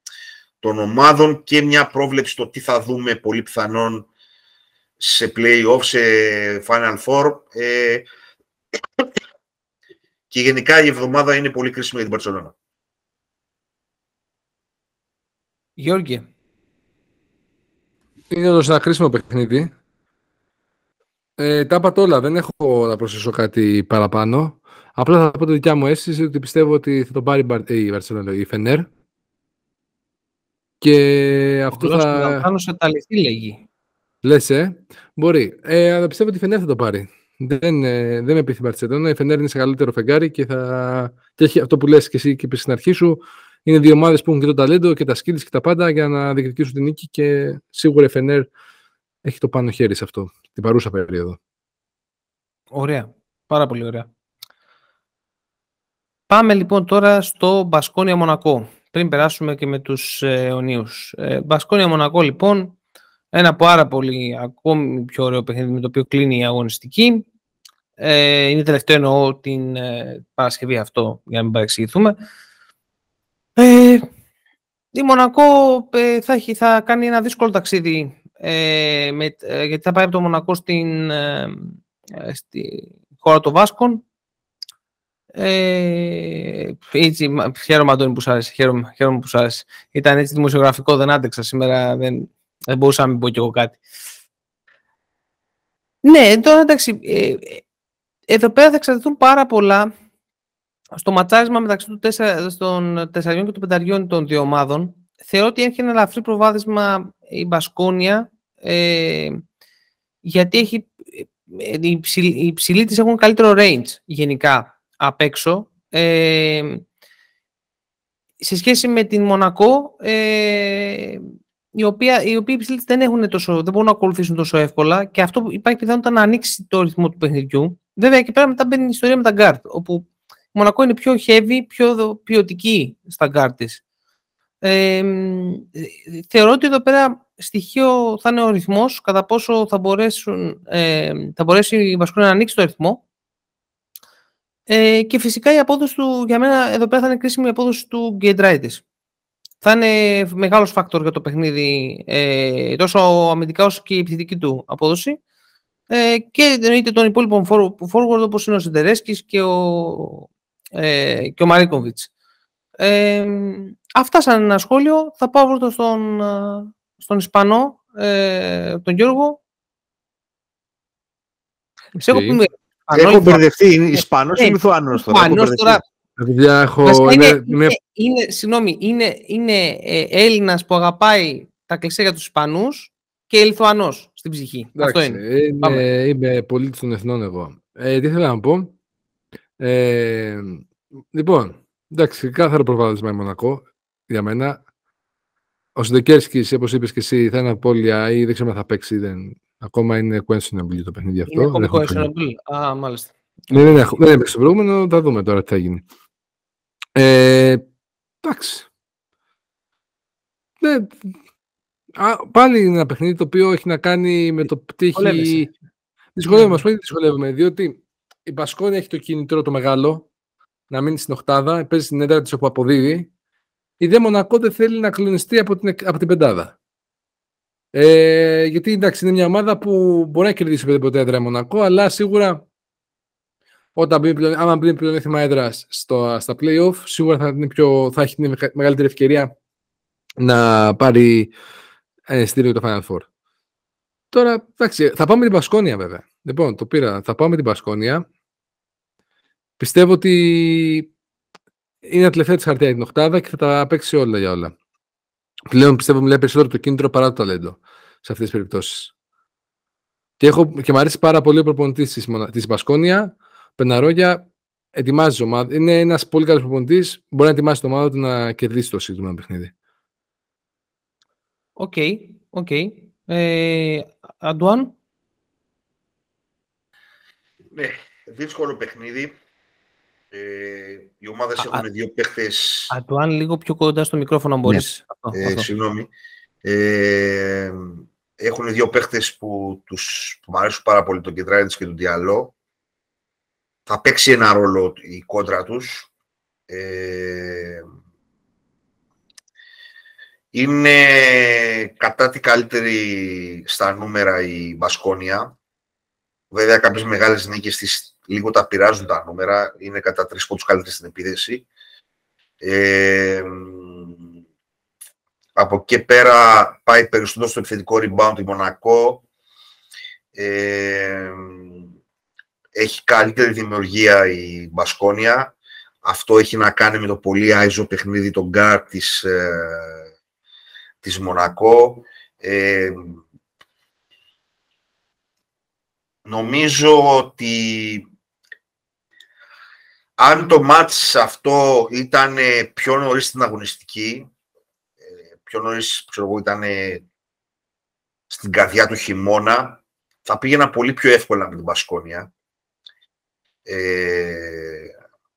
των ομάδων και μια πρόβλεψη το τι θα δούμε πολύ πιθανόν σε play-off, σε Final Four. Ε, και γενικά η εβδομάδα είναι πολύ κρίσιμη για την Παρσελόνα. Γιώργη. Είναι ένα κρίσιμο παιχνίδι. Ε, τα είπατε όλα. Δεν έχω να προσθέσω κάτι παραπάνω. Απλά θα πω τη δικιά μου αίσθηση ότι πιστεύω ότι θα τον πάρει η Βαρσελόνα, η Φενέρ. Και αυτό Ο θα... Πάνω σε ταλαιθεί λέγει. Λες, ε; Μπορεί. Ε, αλλά πιστεύω ότι η Φενέρ θα το πάρει. Δεν, ε, δεν με πείθει η Μπαρσελόνα. Η Φενέρ είναι σε καλύτερο φεγγάρι και θα... Και έχει αυτό που λες και εσύ και είπες στην αρχή σου. Είναι δύο ομάδες που έχουν και το ταλέντο και τα skills και τα πάντα για να διεκδικήσουν την νίκη και σίγουρα η Φενέρ έχει το πάνω χέρι σε αυτό, την παρούσα περίοδο. Ωραία. Πάρα πολύ ωραία. Πάμε λοιπόν τώρα στο Μπασκόνια Μονακό, πριν περάσουμε και με τους ε, Ε, Μπασκόνια Μονακό λοιπόν, ένα πάρα πολύ ακόμη πιο ωραίο παιχνίδι με το οποίο κλείνει η αγωνιστική. Ε, είναι τελευταίο εννοώ την ε, Παρασκευή αυτό, για να μην παρεξηγηθούμε. Ε, η Μονακό ε, θα, έχει, θα κάνει ένα δύσκολο ταξίδι ε, με, ε, γιατί θα πάει από το Μονακό στην, ε, στη χώρα των Βάσκων. Ε, έτσι, χαίρομαι Αντώνη που σ' άρεσε, χαίρομαι, χαίρομαι που σ' άρεσε. Ήταν έτσι δημοσιογραφικό, δεν άντεξα σήμερα, δεν, δεν μπορούσα να μην πω κι εγώ κάτι. Ναι, τώρα εντάξει, ε, εδώ πέρα θα εξαρτηθούν πάρα πολλά στο ματσάρισμα μεταξύ του 4, των 4 και των 5 των δύο ομάδων. Θεωρώ ότι έχει ένα ελαφρύ προβάδισμα η Μπασκόνια, ε, γιατί έχει, ε, οι, ψηλοί, οι ψηλοί της έχουν καλύτερο range γενικά απ' έξω. Ε, σε σχέση με την Μονακό, ε, οι, οποία, οι οποίοι ψηλοί δεν, έχουν τόσο, δεν μπορούν να ακολουθήσουν τόσο εύκολα και αυτό υπάρχει πιθανότητα να ανοίξει το ρυθμό του παιχνιδιού. Βέβαια, εκεί πέρα μετά μπαίνει η ιστορία με τα guard, όπου η Μονακό είναι πιο heavy, πιο ποιοτική στα guard της. Ε, θεωρώ ότι εδώ πέρα στοιχείο θα είναι ο ρυθμός, κατά πόσο θα, μπορέσουν, ε, θα μπορέσει η Βασκόνα να ανοίξει το ρυθμό. Ε, και φυσικά η απόδοση του, για μένα εδώ πέρα θα είναι κρίσιμη η απόδοση του Γκέντράιτης. Θα είναι μεγάλος φάκτορ για το παιχνίδι, ε, τόσο αμυντικά όσο και η επιθετική του απόδοση. Ε, και εννοείται των υπόλοιπων forward όπως είναι ο Σεντερέσκης και ο, ε, και ο Μαρίκοβιτς. Ε, αυτά σαν ένα σχόλιο. Θα πάω πρώτα στον, στον Ισπανό, ε, τον Γιώργο. Okay. Έχω μπερδευτεί, είναι Ισπανός ή ε, Λιθουανός τώρα. Ισπανός τώρα. Έχω... Είναι, είναι, είναι, είναι, συγγνώμη, είναι, είναι ε, Έλληνας που αγαπάει τα κλεισέ τους Ισπανούς και Λιθουανός στην ψυχή. Εντάξει, Αυτό είναι. Είμαι, είμαι πολίτης των εθνών εγώ. Ε, τι θέλω να πω; Ε, λοιπόν, εντάξει, κάθαρο προβάδισμα η Μονακό για μένα. Ο Σντεκέρσκι, όπως είπες και εσύ, θα είναι απώλεια ή δεν ξέρω αν θα παίξει. Δεν... Ακόμα είναι questionable το παιχνίδι αυτό. Είναι ακόμα questionable. Α, μάλιστα. Ναι, δεν, έχω, δεν έπαιξε το προηγούμενο, θα δούμε τώρα τι θα γίνει. Ε, εντάξει. Ναι, α, πάλι είναι ένα παιχνίδι το οποίο έχει να κάνει με το πτύχη. Δυσκολεύομαι, ας πούμε, δυσκολεύομαι, διότι η Μπασκόνια έχει το κινητήριο το μεγάλο να μείνει στην Οχτάδα, παίζει στην έδρα της όπου αποδίδει η Δε Μονακό δεν θέλει να κλονιστεί από την, από την πεντάδα. Ε, γιατί εντάξει, είναι μια ομάδα που μπορεί να κερδίσει οποιαδήποτε έδρα Μονακό, αλλά σίγουρα όταν μπει, άμα μπει πλεονέκτημα έδρας στα playoff, σίγουρα θα, είναι πιο, θα έχει την μεγαλύτερη ευκαιρία να πάρει ε, στήριο το Final Four. Τώρα, εντάξει, θα πάμε την Πασκόνια βέβαια. Λοιπόν, το πήρα. Θα πάμε την Πασκόνια. Πιστεύω ότι είναι τελευταία της χαρτιάς την Οχτάδα και θα τα παίξει όλα για όλα. Πλέον πιστεύω μιλάει περισσότερο το κίνητρο παρά το ταλέντο σε αυτές τις περιπτώσεις. Και, έχω, και μου αρέσει πάρα πολύ ο προπονητής της Μπασκόνια. Πεναρόγια ετοιμάζει ομάδα. Είναι ένας πολύ καλός προπονητής. Μπορεί να ετοιμάσει την ομάδα του να κερδίσει το σύντομο παιχνίδι. Οκ. Okay, okay. Ε, Αντουάν; Ναι, δύσκολο παιχνίδι. Ε, οι ομάδες έχουν δύο παίχτες. Αντουάν, λίγο πιο κοντά στο μικρόφωνο, αν μπορείς. Ναι. Ε, συγγνώμη. Ε, έχουν δύο παίχτες που, τους, που μου αρέσουν πάρα πολύ, τον Κεντράινιτ και τον Διαλό. Θα παίξει ένα ρόλο η κόντρα τους. Ε, είναι κατά τη καλύτερη στα νούμερα η Μπασκόνια. Βέβαια, κάποιες μεγάλες νίκες της λίγο τα πειράζουν τα νούμερα. Είναι κατά τρεις πόντους καλύτερη στην επίδεση. Ε, από εκεί πέρα πάει περισσότερο στο επιθετικό rebound η Μονακό. Ε, έχει καλύτερη δημιουργία η Μπασκόνια. Αυτό έχει να κάνει με το πολύ iso παιχνίδι των γκαρντ, ε, της Μονακό. Ε, νομίζω ότι αν το μάτς αυτό ήταν πιο νωρίς στην αγωνιστική, ε, πιο νωρίς, ξέρω εγώ, ήταν στην καρδιά του χειμώνα, θα πήγαινα πολύ πιο εύκολα με την Μπασκόνια. Ε,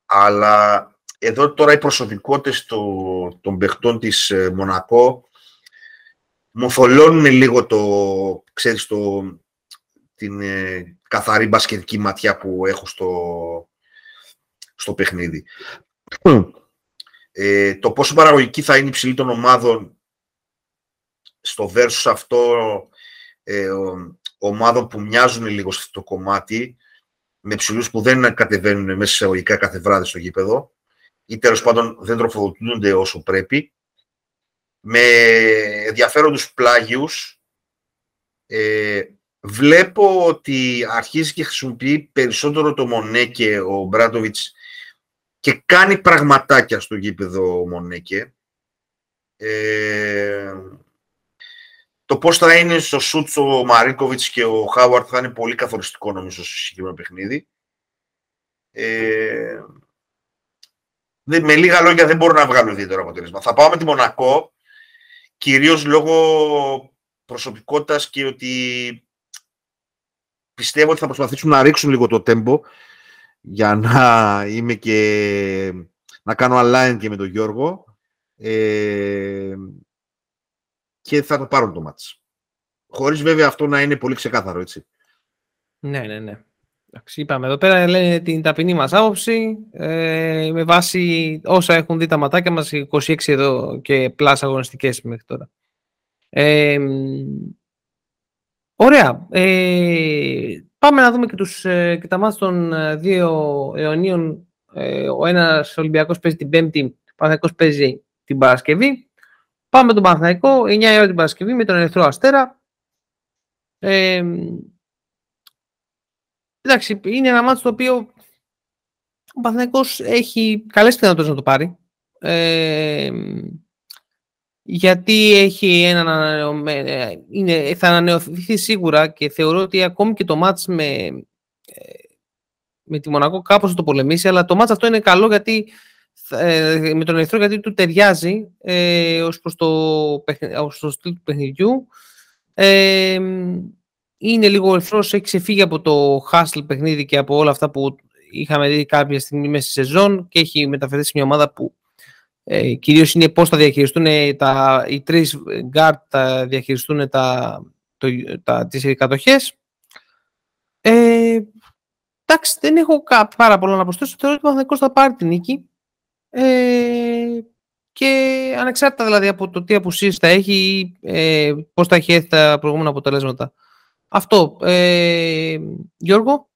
αλλά εδώ τώρα οι προσωπικότητες των παιχτών της ε, Μονακό μου θολώνουν λίγο το, ξέρεις, το, την ε, καθαρή μπασκετική ματιά που έχω στο, στο παιχνίδι. Ε, το πόσο παραγωγική θα είναι η ψηλή των ομάδων στο versus αυτό ε, ομάδων που μοιάζουν λίγο σε αυτό το κομμάτι με ψηλούς που δεν κατεβαίνουν μέσα σε ορικά κάθε βράδυ στο γήπεδο ή τέλος πάντων δεν τροφοδοτούνται όσο πρέπει, με ενδιαφέροντους πλάγιους. Ε, βλέπω ότι αρχίζει και χρησιμοποιεί περισσότερο το Μονέκε ο Μπράτοβιτς και κάνει πραγματάκια στο γήπεδο ο Μονέκε. Ε, το πώς θα είναι στο σούτ ο Μαρίκοβιτς και ο Χάουαρτ θα είναι πολύ καθοριστικό νομίζω στο συγκεκριμένο παιχνίδι. Ε, με λίγα λόγια δεν μπορώ να βγάλω ιδιαίτερο αποτέλεσμα. Θα πάω με τη Μονακό, κυρίως λόγω προσωπικότητας και ότι πιστεύω ότι θα προσπαθήσουν να ρίξουν λίγο το τέμπο για να είμαι και να κάνω align και με τον Γιώργο ε, και θα το πάρουν το μάτς. Χωρίς βέβαια αυτό να είναι πολύ ξεκάθαρο, έτσι. Ναι, ναι, ναι. είπαμε εδώ πέρα λένε την ταπεινή μας άποψη ε, με βάση όσα έχουν δει τα ματάκια μας 26 εδώ και πλάσα αγωνιστικές μέχρι τώρα. Ε, ωραία. Ε, πάμε να δούμε και, τους, ε, και τα μάτια των ε, δύο αιωνίων. Ε, ο ένας Ολυμπιακός παίζει την Πέμπτη, ο Παναθηναϊκός παίζει την Παρασκευή. Πάμε με τον Παναθηναϊκό, 9 η ώρα την Παρασκευή με τον Ερυθρό Αστέρα. Ε, εντάξει, είναι ένα μάτι το οποίο ο Παναθηναϊκός έχει καλές πιθανότητες να το πάρει. Ε, γιατί έχει ένα, είναι, θα ανανεωθεί σίγουρα και θεωρώ ότι ακόμη και το μάτς με, ε, με τη Μονακό κάπως θα το πολεμήσει, αλλά το μάτς αυτό είναι καλό γιατί ε, με τον Ερυθρό γιατί του ταιριάζει ε, ως προς το, ως το στυλ του παιχνιδιού. Ε, είναι λίγο ο Ερυθρός, έχει ξεφύγει από το hustle παιχνίδι και από όλα αυτά που είχαμε δει κάποια στιγμή μέσα στη σεζόν και έχει μεταφερθεί σε μια ομάδα που ε, κυρίως είναι πώς θα διαχειριστούν τα, οι τρεις guard θα διαχειριστούν τα, το, τα, τις κατοχές. Ε, εντάξει, δεν έχω πάρα πολλά να προσθέσω. Θεωρώ ότι ο Παναθηναϊκός θα πάρει την νίκη. Ε, και ανεξάρτητα δηλαδή από το τι απουσίες θα έχει, ε, πώς θα έχει έρθει τα προηγούμενα αποτελέσματα. Αυτό. Ε, Γιώργο.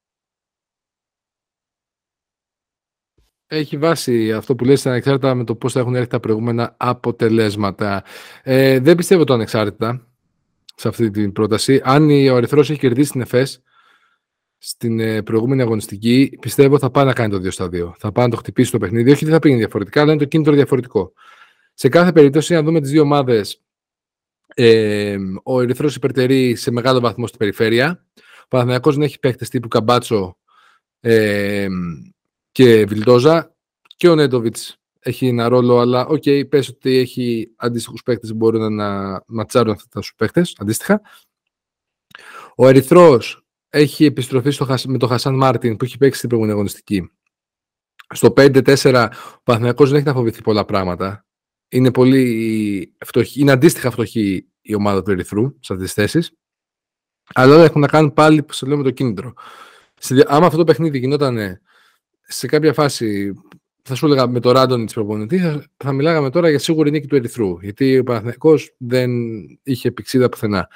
Έχει βάση αυτό που λες ανεξάρτητα με το πώς θα έχουν έρθει τα προηγούμενα αποτελέσματα. Ε, δεν πιστεύω το ανεξάρτητα σε αυτή την πρόταση. Αν ο Ερυθρός έχει κερδίσει την ΕΦΕΣ, στην ε, προηγούμενη αγωνιστική, πιστεύω θα πάει να κάνει το 2 στα 2. Θα πάει να το χτυπήσει το παιχνίδι. Όχι ότι θα πήγαινε διαφορετικά, αλλά είναι το κίνητρο διαφορετικό. Σε κάθε περίπτωση, αν δούμε τις δύο ομάδες, ε, ο Ερυθρός υπερτερεί σε μεγάλο βαθμό στην περιφέρεια. Ο Παναθυνιακό δεν έχει παίχτε τύπου Καμπάτσο ε, και Βιλντόζα. Και ο Νέντοβιτς έχει ένα ρόλο, αλλά OK, okay, πες ότι έχει αντίστοιχους παίχτες που μπορούν να ματσάρουν αυτούς τους παίχτες αντίστοιχα. Ο Ερυθρός έχει επιστροφή στο, με τον Χασάν Μάρτιν που έχει παίξει στην προηγούμενη αγωνιστική. Στο 5-4 ο Παναθηναϊκός δεν έχει να φοβηθεί πολλά πράγματα. Είναι, πολύ φτωχή, είναι αντίστοιχα φτωχή η ομάδα του Ερυθρού σε αυτές τις θέσεις. Αλλά όλα έχουν να κάνουν πάλι, που σε λέω, με το κίνητρο. Άμα αυτό το παιχνίδι γινόταν σε κάποια φάση, θα σου έλεγα με το Ράντονι τη προπονητή, θα, θα μιλάγαμε τώρα για σίγουρη νίκη του Ερυθρού. Γιατί ο Παναθηναϊκός δεν είχε επεξίδα πουθενά.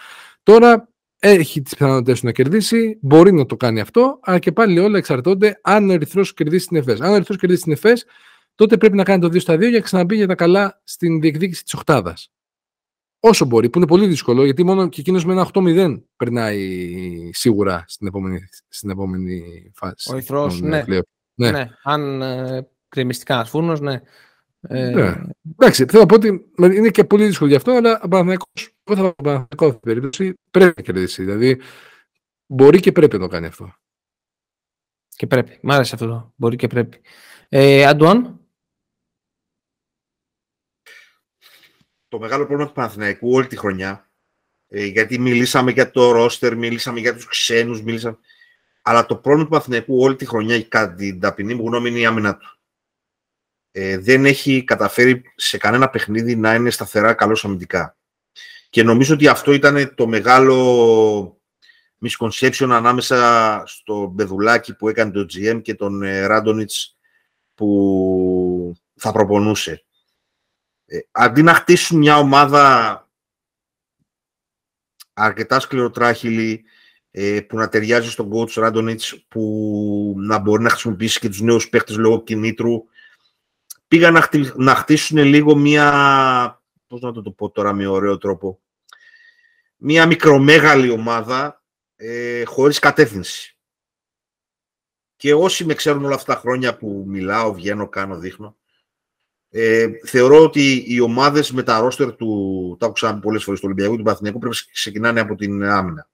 Τώρα έχει τις πιθανότητες να κερδίσει, μπορεί να το κάνει αυτό, αλλά και πάλι όλα εξαρτώνται αν ο Ερυθρός κερδίσει την ΕΦΕΣ. Αν ο Ερυθρός κερδίσει την ΕΦΕΣ, τότε πρέπει να κάνει το 2 στα 2 για να ξαναμπεί για τα καλά στην διεκδίκηση της Οχτάδα. Όσο μπορεί, που είναι πολύ δύσκολο, γιατί μόνο και εκείνος με ένα 8-0 περνάει σίγουρα στην επόμενη, στην επόμενη φάση. Ο Ερυθρός, ναι. Ναι. ναι. Αν ε, κρεμιστικά ένα φούρνος, ναι. Ε... Ναι. Εντάξει, θέλω να πω ότι είναι και πολύ δύσκολο γι' αυτό, αλλά ο Παναθηναϊκός, θα πω περίπτωση, πρέπει να κερδίσει. Δηλαδή, μπορεί και πρέπει να το κάνει αυτό. Και πρέπει. Μ' άρεσε αυτό. Μπορεί και πρέπει. Ε, Αντουάν; Το μεγάλο πρόβλημα του Παναθηναϊκού όλη τη χρονιά, ε, γιατί μιλήσαμε για το ρόστερ, μιλήσαμε για τους ξένους, μιλήσαμε... Αλλά το πρόβλημα του Παναθηναϊκού όλη τη χρονιά, κατά την ταπεινή μου γνώμη, είναι η άμυνα του ε, δεν έχει καταφέρει σε κανένα παιχνίδι να είναι σταθερά καλός αμυντικά. Και νομίζω ότι αυτό ήταν το μεγάλο misconception ανάμεσα στο Μπεδουλάκι που έκανε το GM και τον ε, Ράντονιτς που θα προπονούσε. Ε, αντί να χτίσουν μια ομάδα αρκετά σκληροτράχυλη, ε, που να ταιριάζει στον coach Ράντονιτς που να μπορεί να χρησιμοποιήσει και τους νέους παίχτες λόγω κινήτρου. Πήγαν να, χτι, να χτίσουν λίγο μία, πώς να το, πω τώρα με ωραίο τρόπο, μία μικρομέγαλη ομάδα ε, χωρίς κατεύθυνση. Και όσοι με ξέρουν όλα αυτά τα χρόνια που μιλάω, βγαίνω, κάνω, δείχνω, ε, θεωρώ ότι οι ομάδες με τα ρόστερ του, τα έχω ξαναπεί πολλές φορές, του Ολυμπιακού του Παθηνιακού, πρέπει να ξεκινάνε από την άμυνα.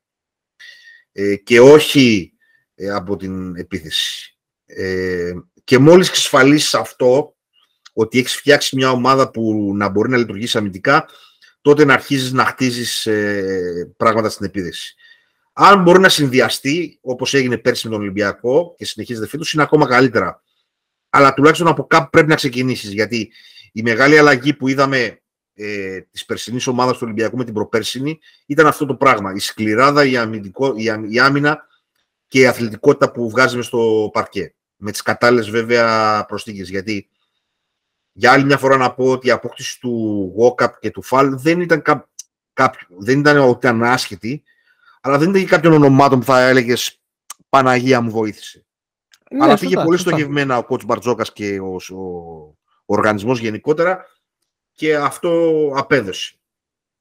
Ε, και όχι ε, από την επίθεση. Ε, και μόλις εξασφαλίσεις αυτό, ότι έχεις φτιάξει μια ομάδα που να μπορεί να λειτουργήσει αμυντικά, τότε να αρχίζεις να χτίζεις ε, πράγματα στην επίθεση. Αν μπορεί να συνδυαστεί, όπως έγινε πέρσι με τον Ολυμπιακό και συνεχίζεται φέτος, είναι ακόμα καλύτερα αλλά τουλάχιστον από κάπου πρέπει να ξεκινήσεις. Γιατί η μεγάλη αλλαγή που είδαμε ε, της περσινής ομάδας του Ολυμπιακού με την προπέρσινη ήταν αυτό το πράγμα. Η σκληράδα, η, αμυντικό, η, η άμυνα και η αθλητικότητα που βγάζουμε στο παρκέ. Με τις κατάλληλες βέβαια προσθήκες. Γιατί για άλλη μια φορά να πω ότι η απόκτηση του Walkup και του Φαλ δεν ήταν, κά, δεν ήταν ότι ήταν άσχετη, αλλά δεν ήταν και κάποιον ονομάτων που θα έλεγες Παναγία μου βοήθησε. Ναι, Αλλά πήγε πολύ στοχευμένα ο κότς Μπαρτζόκας και ο, ο, ο οργανισμός γενικότερα και αυτό απέδωσε.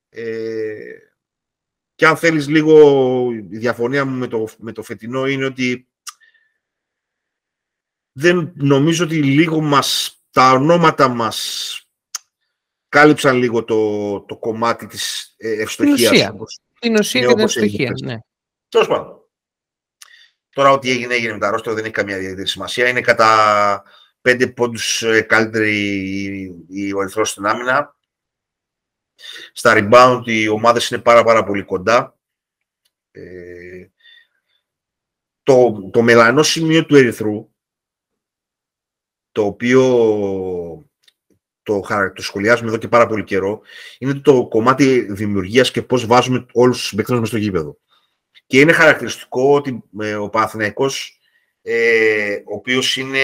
Ε, και αν θέλεις λίγο, η διαφωνία μου με το, με το φετινό είναι ότι δεν νομίζω ότι λίγο μας, τα ονόματα μας κάλυψαν λίγο το, το κομμάτι της ευστοχίας. Την ουσία, την ουσία και την ευστοχία, ναι. Τέλος πάντων. Τώρα, ό,τι έγινε, έγινε με τα ρόστρα δεν έχει καμία ιδιαίτερη σημασία. Είναι κατά πέντε πόντους ε, καλύτερη ο Ερυθρό στην άμυνα. Στα rebound οι ομάδες είναι πάρα, πάρα πολύ κοντά. Ε, το, το μελανό σημείο του Ερυθρού, το οποίο το, το σχολιάζουμε εδώ και πάρα πολύ καιρό, είναι το κομμάτι δημιουργίας και πώς βάζουμε όλους τους συμπαίκτες μας στο γήπεδο. Και είναι χαρακτηριστικό ότι ε, ο Παναθηναϊκός, ε, ο οποίος είναι,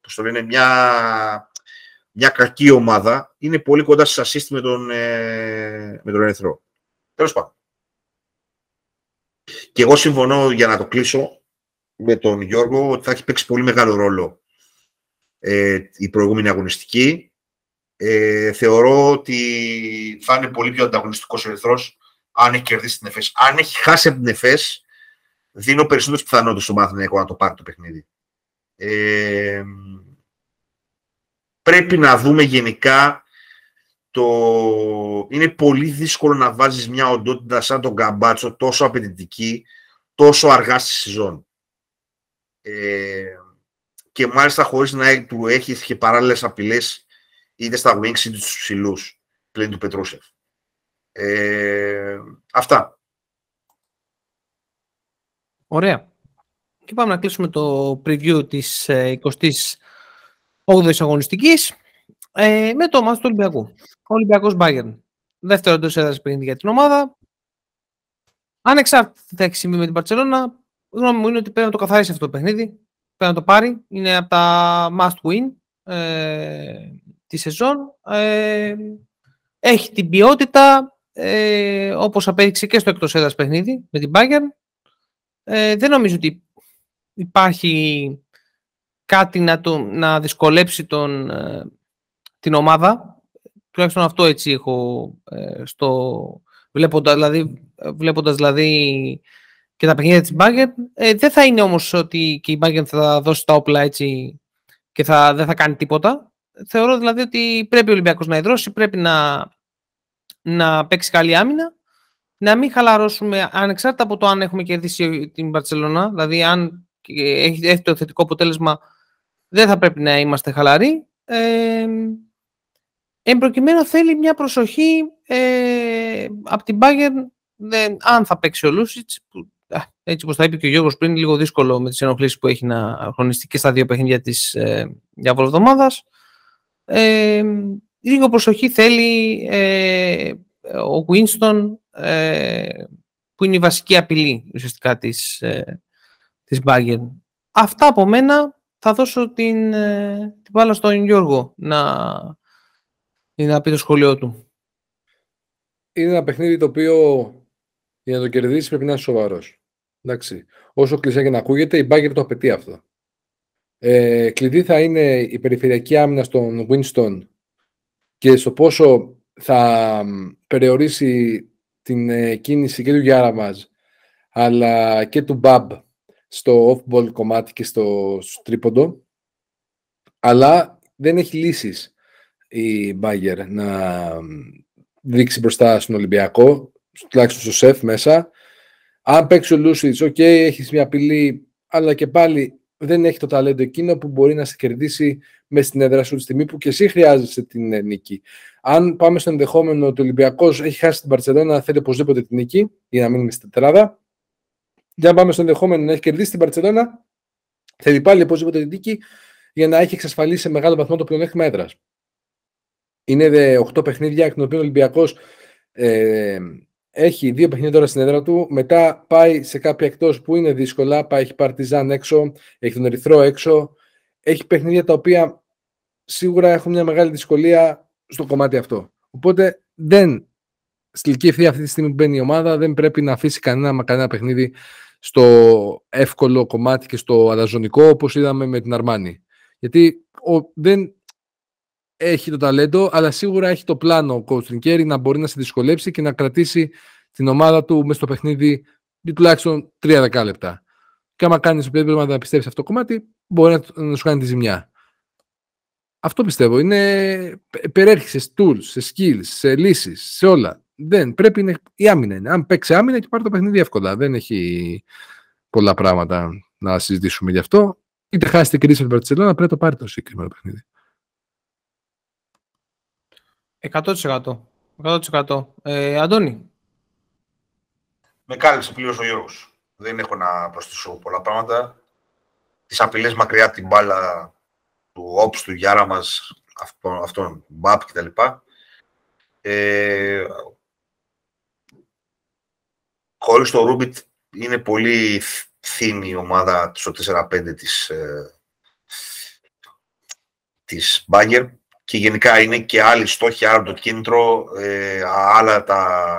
πώς το λένε, μια, μια κακή ομάδα, είναι πολύ κοντά σε assist με τον, ε, με τον Ερυθρό. Τέλος πάντων. Και εγώ συμφωνώ για να το κλείσω με τον Γιώργο ότι θα έχει παίξει πολύ μεγάλο ρόλο ε, η προηγούμενη αγωνιστική. Ε, θεωρώ ότι θα είναι πολύ πιο ανταγωνιστικός ο Ερυθρός αν έχει κερδίσει την ΕΦΕΣ. Αν έχει χάσει από την ΕΦΕΣ, δίνω περισσότερες πιθανότητες στο Μαθηναϊκό να το πάρει το παιχνίδι. Ε, πρέπει να δούμε γενικά το... Είναι πολύ δύσκολο να βάζεις μια οντότητα σαν τον Καμπάτσο τόσο απαιτητική, τόσο αργά στη σεζόν. Ε, και μάλιστα χωρίς να του έχεις και παράλληλες απειλές είτε στα wings είτε στους ψηλούς πλην του Πετρούσεφ. Ε, αυτά. Ωραία. Και πάμε να κλείσουμε το preview της 28ης ε, αγωνιστικής ε, με το μάθημα του Ολυμπιακού. Ο Ολυμπιακός Bayern. Δεύτερο εντός έδρας παιχνίδι για την ομάδα. Ανεξάρτητα θα έχει συμβεί με την Παρσελώνα, γνώμη μου είναι ότι πρέπει να το καθαρίσει αυτό το παιχνίδι. Πρέπει να το πάρει. Είναι από τα must win ε, τη σεζόν. Ε, έχει την ποιότητα, ε, όπως απέδειξε και στο εκτός έδρας παιχνίδι με την Bayern. Ε, δεν νομίζω ότι υπάρχει κάτι να, το, να δυσκολέψει τον, ε, την ομάδα. Τουλάχιστον αυτό έτσι έχω ε, στο... Βλέποντας δηλαδή, βλέποντας δηλαδή και τα παιχνίδια της Bayern. Ε, δεν θα είναι όμως ότι και η Bayern θα δώσει τα όπλα έτσι και θα, δεν θα κάνει τίποτα. Θεωρώ δηλαδή ότι πρέπει ο Ολυμπιακός να ιδρώσει, πρέπει να να παίξει καλή άμυνα, να μην χαλαρώσουμε ανεξάρτητα από το αν έχουμε κερδίσει την Μπαρτσελώνα, δηλαδή αν έχει, το θετικό αποτέλεσμα δεν θα πρέπει να είμαστε χαλαροί. Ε, εν προκειμένου θέλει μια προσοχή ε, από την Bayern δεν, αν θα παίξει ο Λούσιτς που, έτσι όπως θα είπε και ο Γιώργος πριν λίγο δύσκολο με τις ενοχλήσεις που έχει να χρονιστεί και στα δύο παιχνίδια της ε, διαβολοβδομάδας ε, λίγο προσοχή θέλει ε, ο Winston ε, που είναι η βασική απειλή ουσιαστικά της, ε, της Bayern. Αυτά από μένα. Θα δώσω την, ε, την μπάλα στον Γιώργο να, να πει το σχολείο του. Είναι ένα παιχνίδι το οποίο για να το κερδίσεις πρέπει να είσαι σοβαρός. Εντάξει. Όσο κλεισέ και να ακούγεται, η Μπάγκερ το απαιτεί αυτό. Ε, κλειδί θα είναι η περιφερειακή άμυνα στον Winston και στο πόσο θα περιορίσει την ε, κίνηση και του Γιάραμαζ αλλά και του Μπαμπ στο off-ball κομμάτι και στο, στο τρίποντο. Αλλά δεν έχει λύσεις η Μπάγερν να δείξει μπροστά στον Ολυμπιακό τουλάχιστον στο ΣΕΦ μέσα. Αν παίξει ο Λούσιτς, OK, okay, έχεις μια απειλή αλλά και πάλι δεν έχει το ταλέντο εκείνο που μπορεί να σε κερδίσει μες στην έδρα σου τη στιγμή που και εσύ χρειάζεσαι την ε, νίκη. Αν πάμε στο ενδεχόμενο ότι ο Ολυμπιακός έχει χάσει την Μπαρτσελόνα, θέλει οπωσδήποτε την νίκη για να μείνει στην τετράδα. Και αν πάμε στο ενδεχόμενο να έχει κερδίσει την Μπαρτσελόνα, θέλει πάλι οπωσδήποτε την νίκη για να έχει εξασφαλίσει σε μεγάλο βαθμό το πλεονέκτημα έδρας. Είναι 8 παιχνίδια, εκ των οποίων ο Ολυμπιακός ε, έχει δύο παιχνίδια τώρα στην έδρα του. Μετά πάει σε κάποια εκτός που είναι δύσκολα. Πάει, έχει Παρτιζάν έξω, έχει τον Ερυθρό έξω. Έχει παιχνίδια τα οποία σίγουρα έχουν μια μεγάλη δυσκολία στο κομμάτι αυτό. Οπότε δεν, στη ηλική ευθεία αυτή τη στιγμή που μπαίνει η ομάδα, δεν πρέπει να αφήσει κανένα, κανένα παιχνίδι στο εύκολο κομμάτι και στο αλαζονικό, όπως είδαμε με την Αρμάνη. Γιατί ο, δεν έχει το ταλέντο, αλλά σίγουρα έχει το πλάνο ο coach Κέρι να μπορεί να σε δυσκολέψει και να κρατήσει την ομάδα του μέσα στο παιχνίδι για τουλάχιστον 3 δεκάλεπτα. Και άμα κάνεις οποιαδήποτε να πιστέψει αυτό το κομμάτι, μπορεί να σου κάνει τη ζημιά. Αυτό πιστεύω. Είναι, περιέρχει σε tools, σε skills, σε λύσεις, σε όλα. Δεν, πρέπει να, η άμυνα είναι. Αν παίξεις άμυνα και πάρει το παιχνίδι εύκολα. Δεν έχει πολλά πράγματα να συζητήσουμε γι' αυτό. Είτε χάσει την κρίση από την πρέπει να το πάρει το συγκεκριμένο παιχνίδι. 100%. 100%. Ε, Αντώνη. Με κάλυψε πλήρως ο Γιώργος. Δεν έχω να προσθέσω πολλά πράγματα. Τις απειλές μακριά από την μπάλα του Όπς, του Γιάρα μας, αυτόν, αυτόν Μπαπ κτλ. Ε, χωρίς το Ρούμπιτ είναι πολύ φθήνη η ομάδα στο 4-5 της, ε, της Μπάγκερ και γενικά είναι και άλλοι στόχοι, άλλο το κίνητρο, ε, άλλα τα,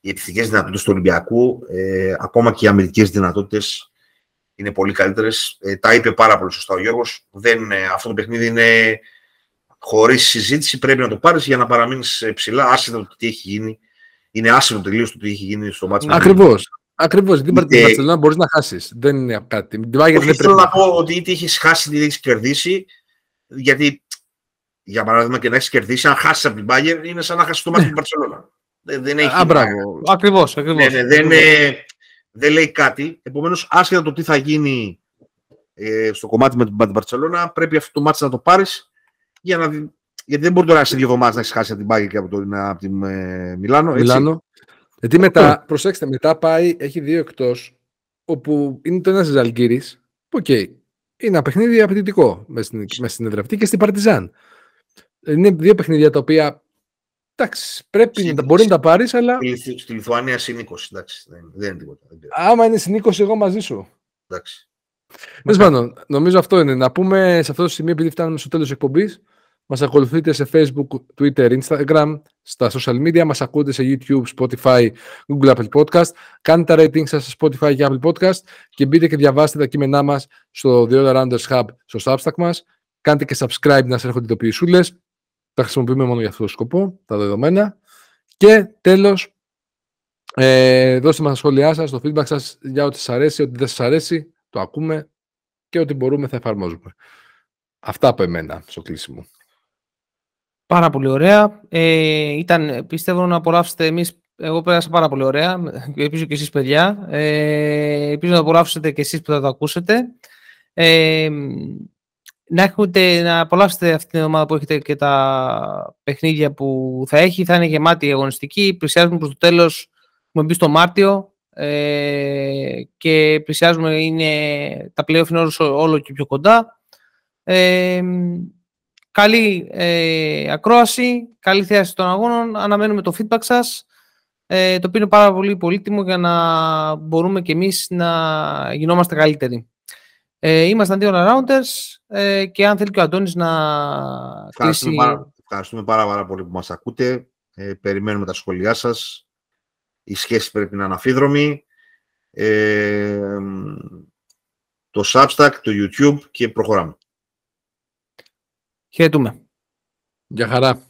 οι επιθετικές δυνατότητες του Ολυμπιακού, ε, ακόμα και οι αμυντικές δυνατότητες είναι πολύ καλύτερες. Ε, τα είπε πάρα πολύ σωστά ο Γιώργος. Ε, αυτό το παιχνίδι είναι χωρίς συζήτηση. Πρέπει να το πάρεις για να παραμείνεις ψηλά, άσχετα το τι έχει γίνει. Είναι άσχετο τελείως το τι έχει γίνει στο μάτι. Ακριβώς. Ακριβώς. Δεν την Παρσελόνα μπορείς να χάσεις. Δεν είναι κάτι. δεν θέλω να πω ότι είτε έχει χάσει είτε έχει κερδίσει. Γιατί, για παράδειγμα, και να έχεις κερδίσει, αν χάσεις από την Bayern, είναι σαν να χάσεις το μάτι ναι. την Παρσελόνα. Δεν, έχει. Ακριβώς. Ναι, ναι, δεν, δεν λέει κάτι. Επομένως, άσχετα το τι θα γίνει ε, στο κομμάτι με την Μπαρσελόνα, πρέπει αυτό το μάτι να το πάρεις για να. Γιατί δεν μπορεί τώρα σε δύο εβδομάδες να έχεις χάσει από την Μπάγερν και από, το, από την ε, Μιλάνο. Έτσι. Μιλάνο. Γιατί μετά, προσέξτε, μετά πάει, έχει δύο εκτός, όπου είναι το ένας Ζαλγκίρις. OK, okay, είναι ένα παιχνίδι απαιτητικό μες στην, μες στην έδρα αυτή και στην Παρτιζάν. Είναι δύο παιχνίδια τα οποία Εντάξει, πρέπει να μπορεί να τα πάρεις, αλλά. Στη Λιθουανία συν 20. Εντάξει, δεν, είναι τίποτα. Άμα είναι συν 20, εγώ μαζί σου. Εντάξει. Τέλος νομίζω αυτό είναι. Να πούμε σε αυτό το σημείο, επειδή φτάνουμε στο τέλος της εκπομπής, μας ακολουθείτε σε Facebook, Twitter, Instagram, στα social media, μας ακούτε σε YouTube, Spotify, Google Apple Podcast. Κάντε τα rating σας σε Spotify και Apple Podcast και μπείτε και διαβάστε τα κείμενά μας στο The Other Rounders Hub στο Substack μας. Κάντε και subscribe να σας έρχονται ειδοποιησούλες τα χρησιμοποιούμε μόνο για αυτό το σκοπό, τα δεδομένα. Και τέλος, ε, δώστε μας τα σχόλιά σας, το feedback σας για ό,τι σας αρέσει, ό,τι δεν σας αρέσει, το ακούμε και ό,τι μπορούμε θα εφαρμόζουμε. Αυτά από εμένα στο κλείσιμο. Πάρα πολύ ωραία. Ε, ήταν, πιστεύω να απολαύσετε εμείς, εγώ πέρασα πάρα πολύ ωραία, ελπίζω και εσείς παιδιά. Ε, ελπίζω να απολαύσετε και εσείς που θα το ακούσετε. Ε, να, έχετε, να απολαύσετε αυτή την ομάδα που έχετε και τα παιχνίδια που θα έχει. Θα είναι γεμάτη αγωνιστική. Πλησιάζουμε προς το τέλος. Έχουμε μπει στο Μάρτιο ε, και πλησιάζουμε. Είναι, τα playoff είναι όλος και πιο κοντά. Ε, καλή ε, ακρόαση, καλή θέαση των αγώνων. Αναμένουμε το feedback σας, ε, το οποίο είναι πάρα πολύ πολύτιμο για να μπορούμε και εμείς να γινόμαστε καλύτεροι. Ε, ήμασταν δύο rounders ε, και αν θέλει και ο Αντώνης να ευχαριστούμε κλείσει... Πάρα, ευχαριστούμε πάρα, πάρα πολύ που μας ακούτε. Ε, περιμένουμε τα σχόλιά σας. Η σχέση πρέπει να είναι αφίδρομη. ε, το Substack, το YouTube και προχωράμε. Χαιρετούμε. Γεια χαρά.